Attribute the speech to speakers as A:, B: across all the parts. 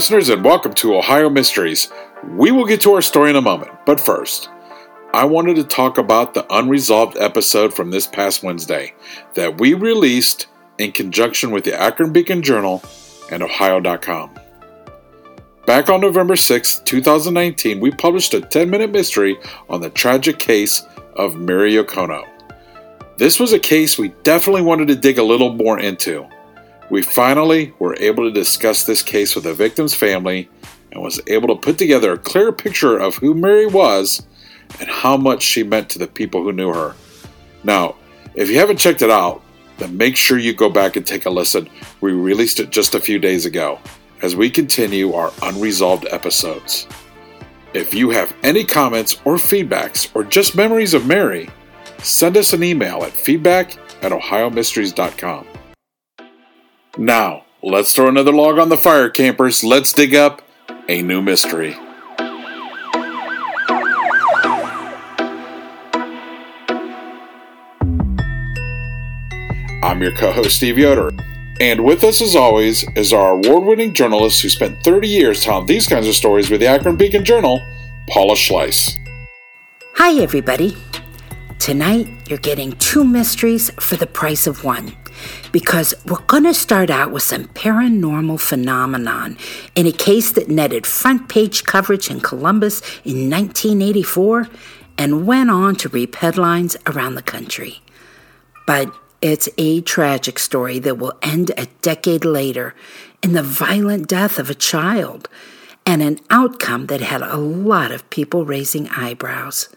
A: listeners, and welcome to Ohio Mysteries. We will get to our story in a moment, but first, I wanted to talk about the unresolved episode from this past Wednesday that we released in conjunction with the Akron Beacon Journal and Ohio.com. Back on November 6, 2019, we published a 10 minute mystery on the tragic case of Mary Yakono. This was a case we definitely wanted to dig a little more into. We finally were able to discuss this case with the victim's family and was able to put together a clear picture of who Mary was and how much she meant to the people who knew her. Now, if you haven't checked it out, then make sure you go back and take a listen. We released it just a few days ago as we continue our unresolved episodes. If you have any comments or feedbacks or just memories of Mary, send us an email at feedback at ohiomysteries.com. Now, let's throw another log on the fire, campers. Let's dig up a new mystery. I'm your co host, Steve Yoder. And with us, as always, is our award winning journalist who spent 30 years telling these kinds of stories with the Akron Beacon Journal, Paula Schleis.
B: Hi, everybody. Tonight, you're getting two mysteries for the price of one because we're going to start out with some paranormal phenomenon in a case that netted front page coverage in Columbus in 1984 and went on to reap headlines around the country. But it's a tragic story that will end a decade later in the violent death of a child and an outcome that had a lot of people raising eyebrows.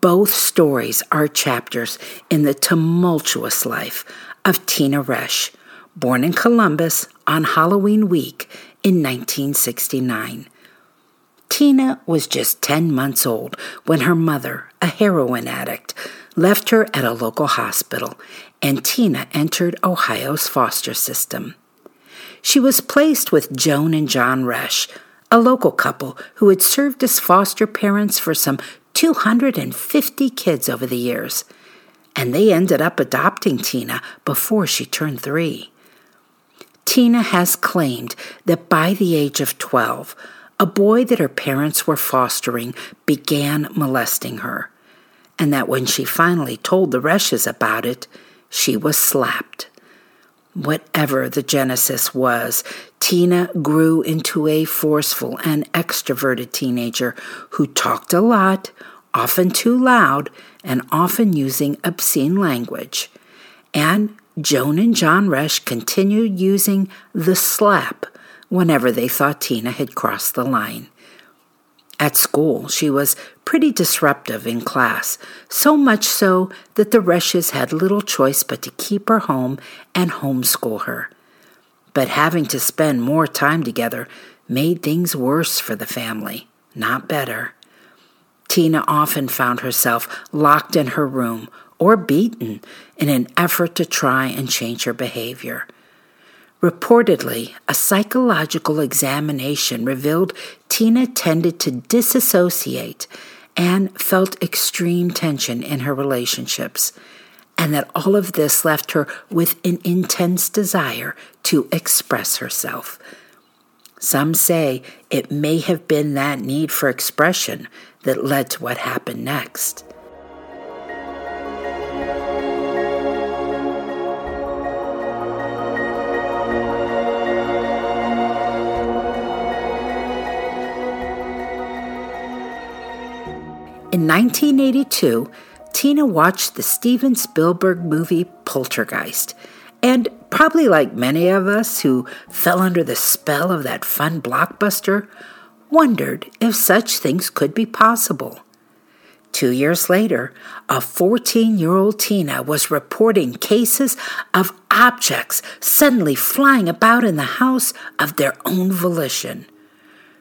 B: Both stories are chapters in the tumultuous life of Tina Resch, born in Columbus on Halloween week in 1969. Tina was just 10 months old when her mother, a heroin addict, left her at a local hospital, and Tina entered Ohio's foster system. She was placed with Joan and John Resch, a local couple who had served as foster parents for some 250 kids over the years and they ended up adopting Tina before she turned three. Tina has claimed that by the age of 12, a boy that her parents were fostering began molesting her, and that when she finally told the Resches about it, she was slapped. Whatever the genesis was, Tina grew into a forceful and extroverted teenager who talked a lot, often too loud, and often using obscene language. And Joan and John Resch continued using the slap whenever they thought Tina had crossed the line. At school, she was pretty disruptive in class, so much so that the Resches had little choice but to keep her home and homeschool her. But having to spend more time together made things worse for the family, not better. Tina often found herself locked in her room or beaten in an effort to try and change her behavior. Reportedly, a psychological examination revealed Tina tended to disassociate and felt extreme tension in her relationships, and that all of this left her with an intense desire to express herself. Some say it may have been that need for expression that led to what happened next. In 1982, Tina watched the Steven Spielberg movie Poltergeist, and probably like many of us who fell under the spell of that fun blockbuster, wondered if such things could be possible. Two years later, a 14 year old Tina was reporting cases of objects suddenly flying about in the house of their own volition.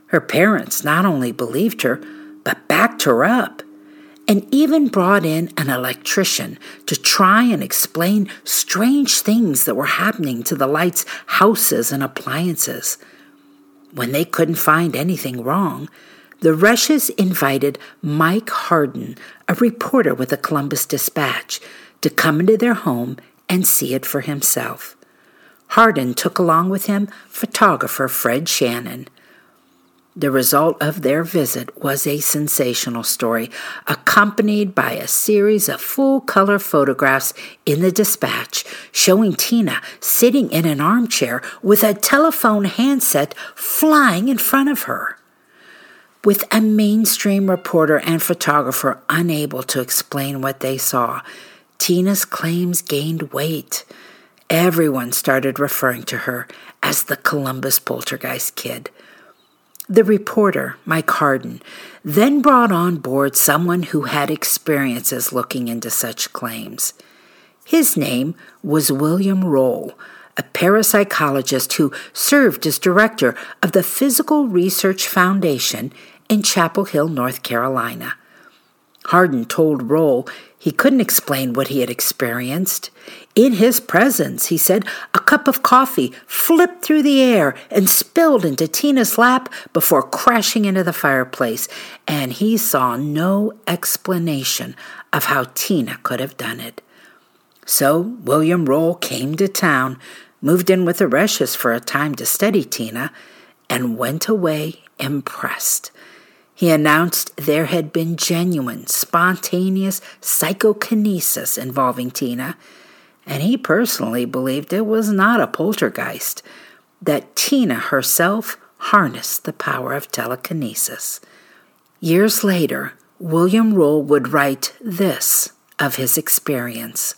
B: Her parents not only believed her, but backed her up, and even brought in an electrician to try and explain strange things that were happening to the lights, houses, and appliances. When they couldn't find anything wrong, the Resches invited Mike Harden, a reporter with the Columbus Dispatch, to come into their home and see it for himself. Harden took along with him photographer Fred Shannon. The result of their visit was a sensational story, accompanied by a series of full color photographs in the dispatch showing Tina sitting in an armchair with a telephone handset flying in front of her. With a mainstream reporter and photographer unable to explain what they saw, Tina's claims gained weight. Everyone started referring to her as the Columbus Poltergeist Kid. The reporter, Mike Harden, then brought on board someone who had experiences looking into such claims. His name was William Roll, a parapsychologist who served as director of the Psychical Research Foundation in Chapel Hill, North Carolina. Harden told Roll he couldn't explain what he had experienced. In his presence, he said, a cup of coffee flipped through the air and spilled into Tina's lap before crashing into the fireplace, and he saw no explanation of how Tina could have done it. So William Roll came to town, moved in with the Resches for a time to study Tina, and went away impressed. He announced there had been genuine, spontaneous psychokinesis involving Tina, and he personally believed it was not a poltergeist, that Tina herself harnessed the power of telekinesis. Years later, William Roll would write this of his experience.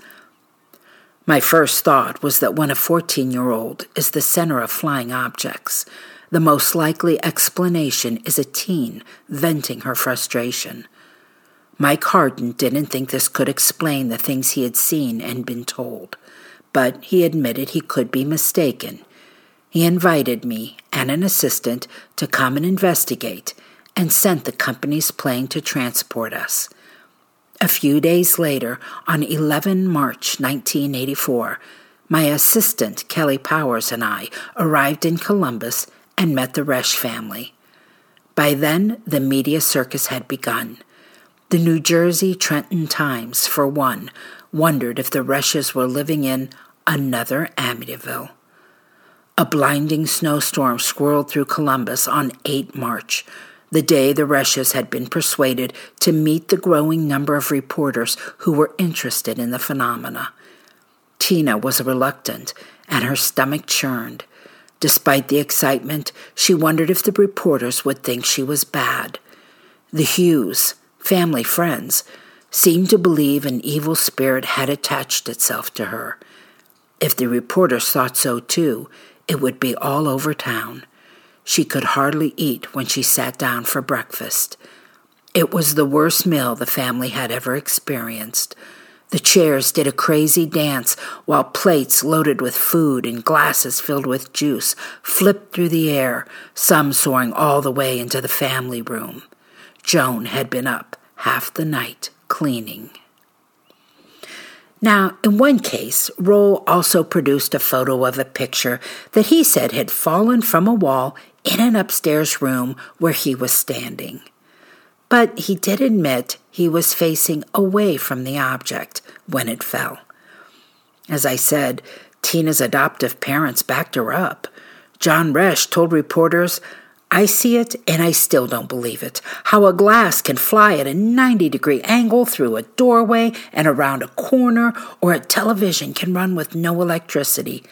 B: My first thought was that when a 14 year old is the center of flying objects, the most likely explanation is a teen venting her frustration. Mike Harden didn't think this could explain the things he had seen and been told, but he admitted he could be mistaken. He invited me and an assistant to come and investigate and sent the company's plane to transport us. A few days later, on 11 March 1984, my assistant, Kelly Powers, and I arrived in Columbus and met the Resch family. By then, the media circus had begun. The New Jersey Trenton Times, for one, wondered if the Resches were living in another Amityville. A blinding snowstorm swirled through Columbus on 8 March, the day the Resches had been persuaded to meet the growing number of reporters who were interested in the phenomena. Tina was reluctant, and her stomach churned. Despite the excitement, she wondered if the reporters would think she was bad. The Hughes, family friends, seemed to believe an evil spirit had attached itself to her. If the reporters thought so too, it would be all over town. She could hardly eat when she sat down for breakfast. It was the worst meal the family had ever experienced. The chairs did a crazy dance while plates loaded with food and glasses filled with juice flipped through the air, some soaring all the way into the family room. Joan had been up half the night cleaning. Now, in one case, Roll also produced a photo of a picture that he said had fallen from a wall in an upstairs room where he was standing but he did admit he was facing away from the object when it fell. As I said, Tina's adoptive parents backed her up. John Resch told reporters, I see it and I still don't believe it. How a glass can fly at a 90 degree angle through a doorway and around a corner, or a television can run with no electricity.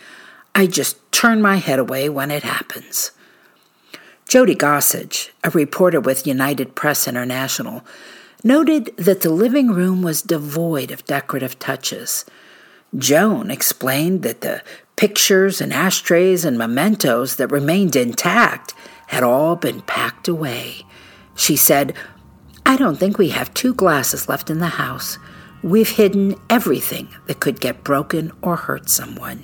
B: I just turn my head away when it happens. Jody Gossage, a reporter with United Press International, noted that the living room was devoid of decorative touches. Joan explained that the pictures and ashtrays and mementos that remained intact had all been packed away. She said, I don't think we have two glasses left in the house. We've hidden everything that could get broken or hurt someone.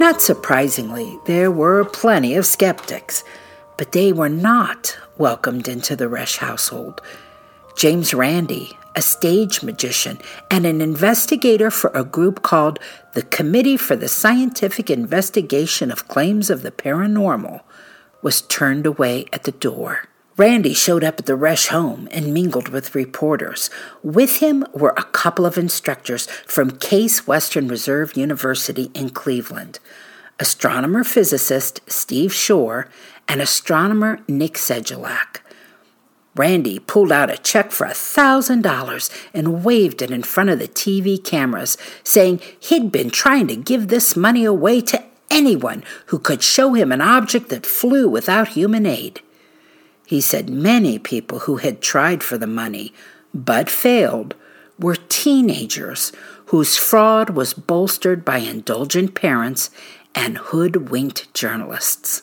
B: Not surprisingly, there were plenty of skeptics, but they were not welcomed into the Resch household. James Randi, a stage magician and an investigator for a group called the Committee for the Scientific Investigation of Claims of the Paranormal, was turned away at the door. Randi showed up at the Resch home and mingled with reporters. With him were a couple of instructors from Case Western Reserve University in Cleveland astronomer physicist Steve Shore and astronomer Nick Sanduleak. Randi pulled out a check for a $1,000 and waved it in front of the TV cameras, saying he'd been trying to give this money away to anyone who could show him an object that flew without human aid. He said many people who had tried for the money but failed were teenagers whose fraud was bolstered by indulgent parents and hoodwinked journalists.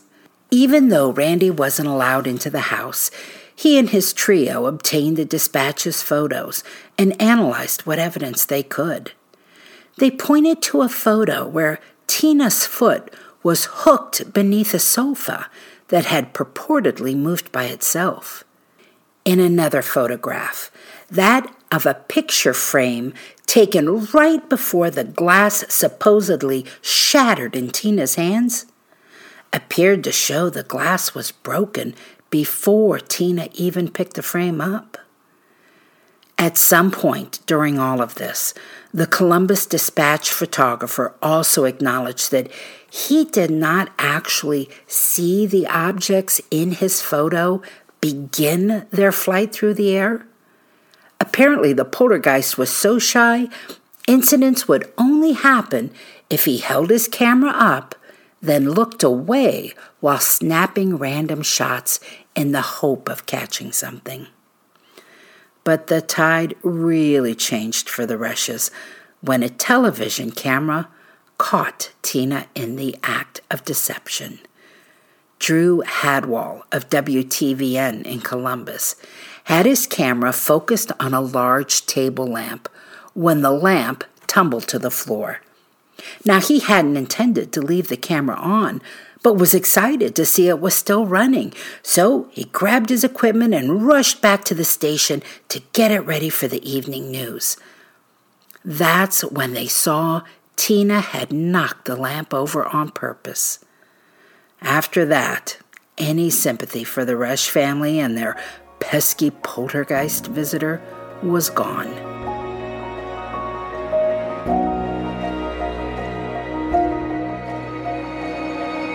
B: Even though Randi wasn't allowed into the house, he and his trio obtained the dispatch's photos and analyzed what evidence they could. They pointed to a photo where Tina's foot was hooked beneath a sofa that had purportedly moved by itself. In another photograph, that of a picture frame taken right before the glass supposedly shattered in Tina's hands, appeared to show the glass was broken before Tina even picked the frame up. At some point during all of this, the Columbus Dispatch photographer also acknowledged that he did not actually see the objects in his photo begin their flight through the air. Apparently, the poltergeist was so shy, incidents would only happen if he held his camera up, then looked away while snapping random shots in the hope of catching something. But the tide really changed for the Resches when a television camera caught Tina in the act of deception. Drew Hadwall of WTVN in Columbus had his camera focused on a large table lamp when the lamp tumbled to the floor. Now, he hadn't intended to leave the camera on, but was excited to see it was still running. So he grabbed his equipment and rushed back to the station to get it ready for the evening news. That's when they saw Tina had knocked the lamp over on purpose. After that, any sympathy for the Resch family and their pesky poltergeist visitor was gone.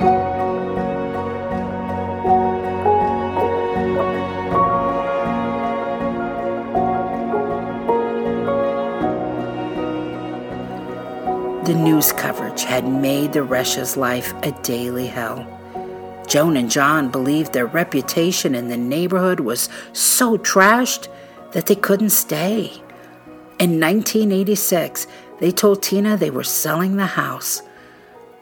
B: The news coverage had made the Resch's life a daily hell. Joan and John believed their reputation in the neighborhood was so trashed that they couldn't stay. In 1986, they told Tina they were selling the house.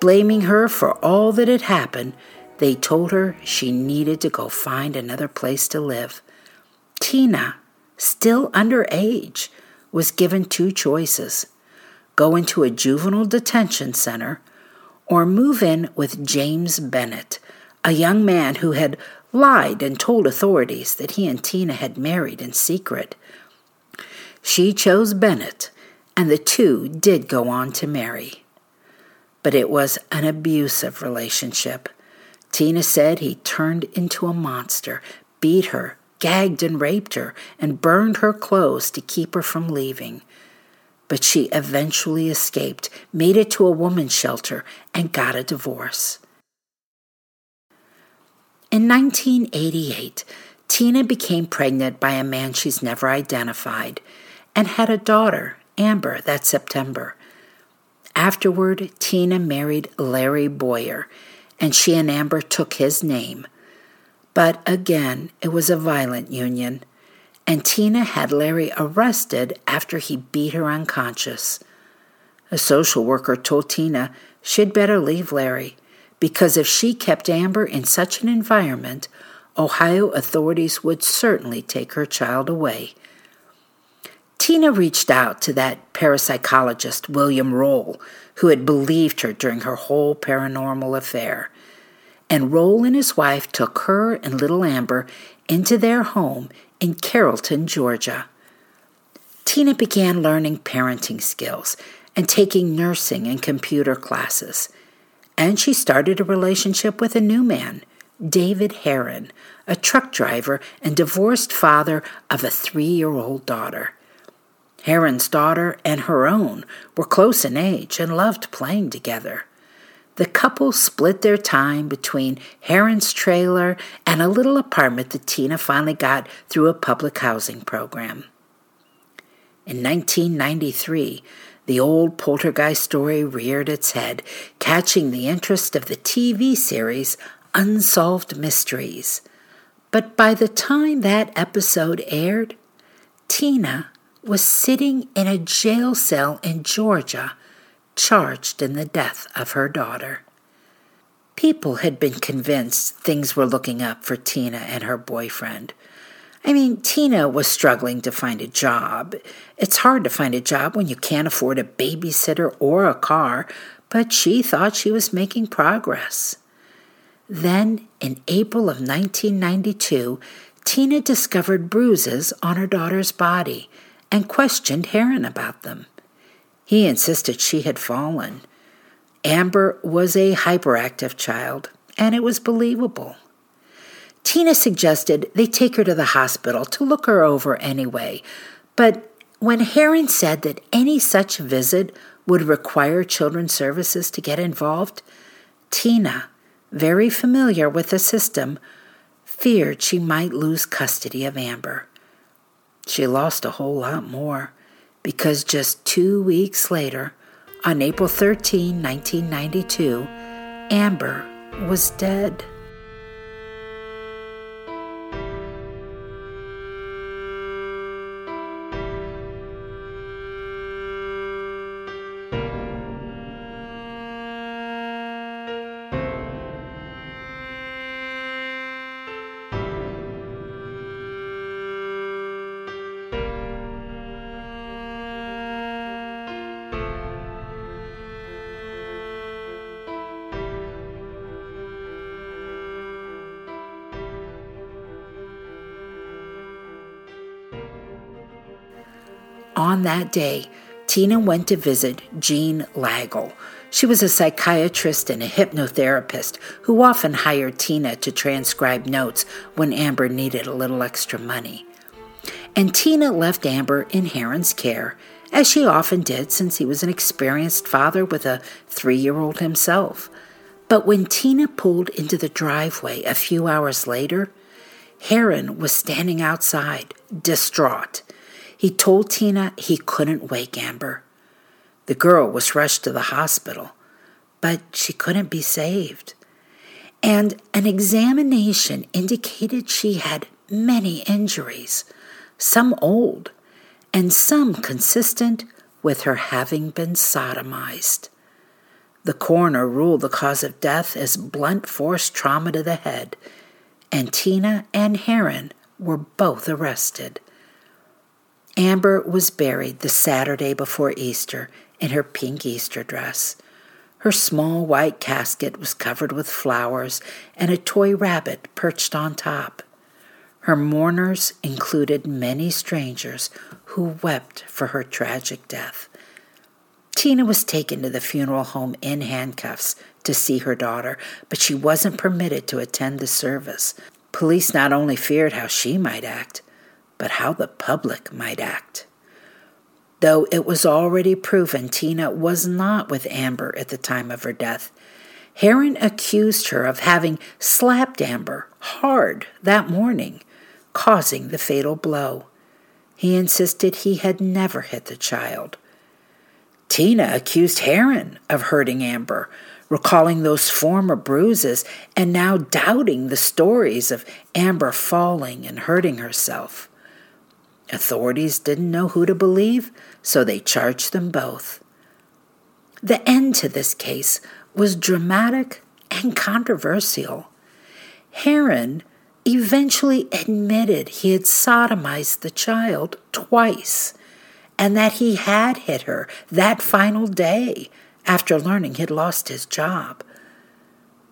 B: Blaming her for all that had happened, they told her she needed to go find another place to live. Tina, still underage, was given two choices go into a juvenile detention center, or move in with James Bennett, a young man who had lied and told authorities that he and Tina had married in secret. She chose Bennett, and the two did go on to marry. But it was an abusive relationship. Tina said he turned into a monster, beat her, gagged and raped her, and burned her clothes to keep her from leaving. But she eventually escaped, made it to a woman's shelter, and got a divorce. In 1988, Tina became pregnant by a man she's never identified and had a daughter, Amber, that September. Afterward, Tina married Larry Boyer, and she and Amber took his name. But again, it was a violent union, and Tina had Larry arrested after he beat her unconscious. A social worker told Tina she'd better leave Larry because if she kept Amber in such an environment, Ohio authorities would certainly take her child away. Tina reached out to that parapsychologist, William Roll, who had believed her during her whole paranormal affair. And Roll and his wife took her and little Amber into their home in Carrollton, Georgia. Tina began learning parenting skills and taking nursing and computer classes and she started a relationship with a new man, David Heron, a truck driver and divorced father of a three year old daughter. Heron's daughter and her own were close in age and loved playing together. The couple split their time between Heron's trailer and a little apartment that Tina finally got through a public housing program. In 1993, the old poltergeist story reared its head, catching the interest of the TV series Unsolved Mysteries. But by the time that episode aired, Tina was sitting in a jail cell in Georgia, charged in the death of her daughter. People had been convinced things were looking up for Tina and her boyfriend. I mean, Tina was struggling to find a job. It's hard to find a job when you can't afford a babysitter or a car, but she thought she was making progress. Then, in April of 1992, Tina discovered bruises on her daughter's body and questioned Heron about them. He insisted she had fallen. Amber was a hyperactive child, and it was believable. Tina suggested they take her to the hospital to look her over anyway, but when Heron said that any such visit would require Children's Services to get involved, Tina, very familiar with the system, feared she might lose custody of Amber. She lost a whole lot more because just two weeks later, on April 13, 1992, Amber was dead. On that day, Tina went to visit Jean Lagel. She was a psychiatrist and a hypnotherapist who often hired Tina to transcribe notes when Amber needed a little extra money. And Tina left Amber in Heron's care, as she often did since he was an experienced father with a three year old himself. But when Tina pulled into the driveway a few hours later, Heron was standing outside, distraught. He told Tina he couldn't wake Amber. The girl was rushed to the hospital, but she couldn't be saved. And an examination indicated she had many injuries, some old, and some consistent with her having been sodomized. The coroner ruled the cause of death as blunt force trauma to the head, and Tina and Heron were both arrested. Amber was buried the Saturday before Easter in her pink Easter dress. Her small white casket was covered with flowers and a toy rabbit perched on top. Her mourners included many strangers who wept for her tragic death. Tina was taken to the funeral home in handcuffs to see her daughter, but she wasn't permitted to attend the service. Police not only feared how she might act, but how the public might act. Though it was already proven Tina was not with Amber at the time of her death, Heron accused her of having slapped Amber hard that morning, causing the fatal blow. He insisted he had never hit the child. Tina accused Heron of hurting Amber, recalling those former bruises and now doubting the stories of Amber falling and hurting herself. Authorities didn't know who to believe, so they charged them both. The end to this case was dramatic and controversial. Heron eventually admitted he had sodomized the child twice and that he had hit her that final day after learning he'd lost his job.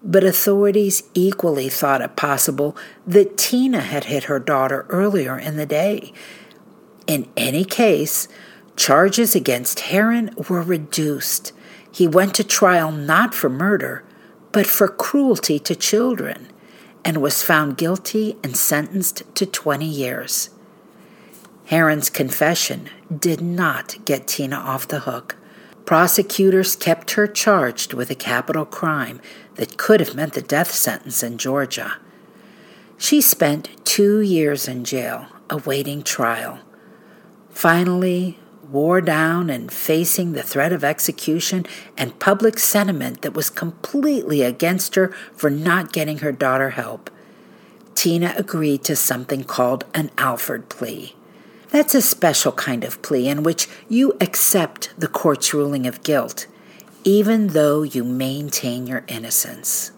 B: But authorities equally thought it possible that Tina had hit her daughter earlier in the day. In any case, charges against Heron were reduced. He went to trial not for murder, but for cruelty to children, and was found guilty and sentenced to 20 years. Heron's confession did not get Tina off the hook. Prosecutors kept her charged with a capital crime that could have meant the death sentence in Georgia. She spent two years in jail awaiting trial. Finally, wore down and facing the threat of execution and public sentiment that was completely against her for not getting her daughter help, Tina agreed to something called an Alford plea. That's a special kind of plea in which you accept the court's ruling of guilt, even though you maintain your innocence.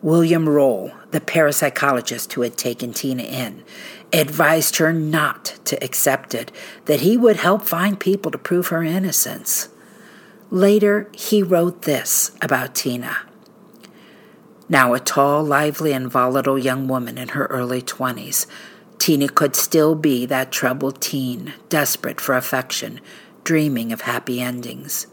B: William Roll, the parapsychologist who had taken Tina in, advised her not to accept it, that he would help find people to prove her innocence. Later, he wrote this about Tina. Now, a tall, lively, and volatile young woman in her early 20s, Tina could still be that troubled teen, desperate for affection, dreaming of happy endings.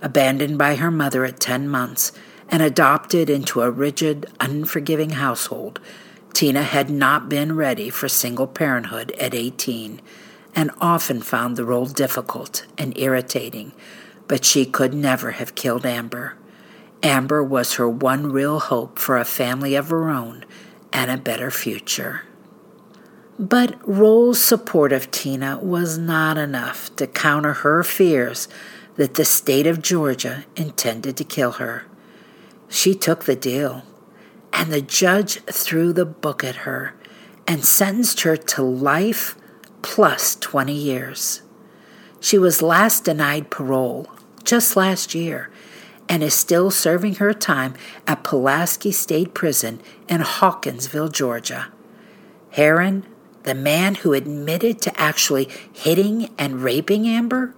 B: Abandoned by her mother at 10 months and adopted into a rigid, unforgiving household, Tina had not been ready for single parenthood at 18 and often found the role difficult and irritating, but she could never have killed Amber. Amber was her one real hope for a family of her own and a better future. But Roll's support of Tina was not enough to counter her fears that the state of Georgia intended to kill her. She took the deal, and the judge threw the book at her and sentenced her to life plus 20 years. She was last denied parole just last year and is still serving her time at Pulaski State Prison in Hawkinsville, Georgia. Heron the man who admitted to actually hitting and raping Amber,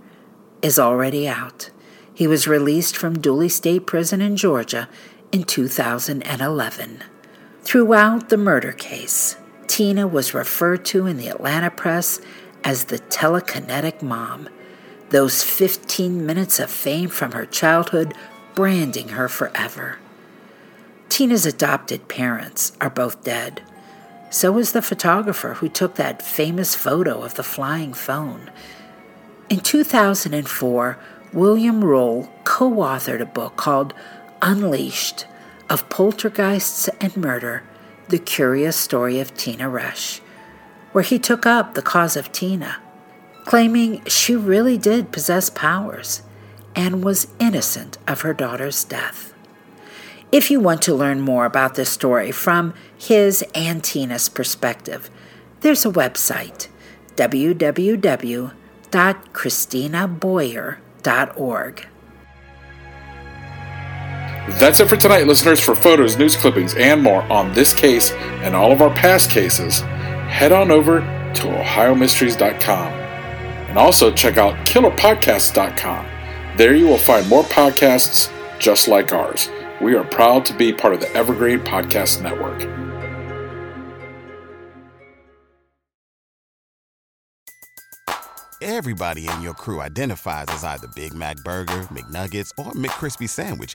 B: is already out. He was released from Dooley State Prison in Georgia in 2011. Throughout the murder case, Tina was referred to in the Atlanta press as the telekinetic mom. Those 15 minutes of fame from her childhood branding her forever. Tina's adopted parents are both dead. So is the photographer who took that famous photo of the flying phone. In 2004, William Roll co authored a book called Unleashed of Poltergeists and Murder The Curious Story of Tina Resch, where he took up the cause of Tina, claiming she really did possess powers and was innocent of her daughter's death. If you want to learn more about this story from his and Tina's perspective, there's a website www.christinaboyer.org.
A: That's it for tonight, listeners. For photos, news clippings, and more on this case and all of our past cases, head on over to OhioMysteries.com. And also check out KillerPodcasts.com. There you will find more podcasts just like ours. We are proud to be part of the Evergreen Podcast Network.
C: Everybody in your crew identifies as either Big Mac Burger, McNuggets, or McCrispy Sandwich.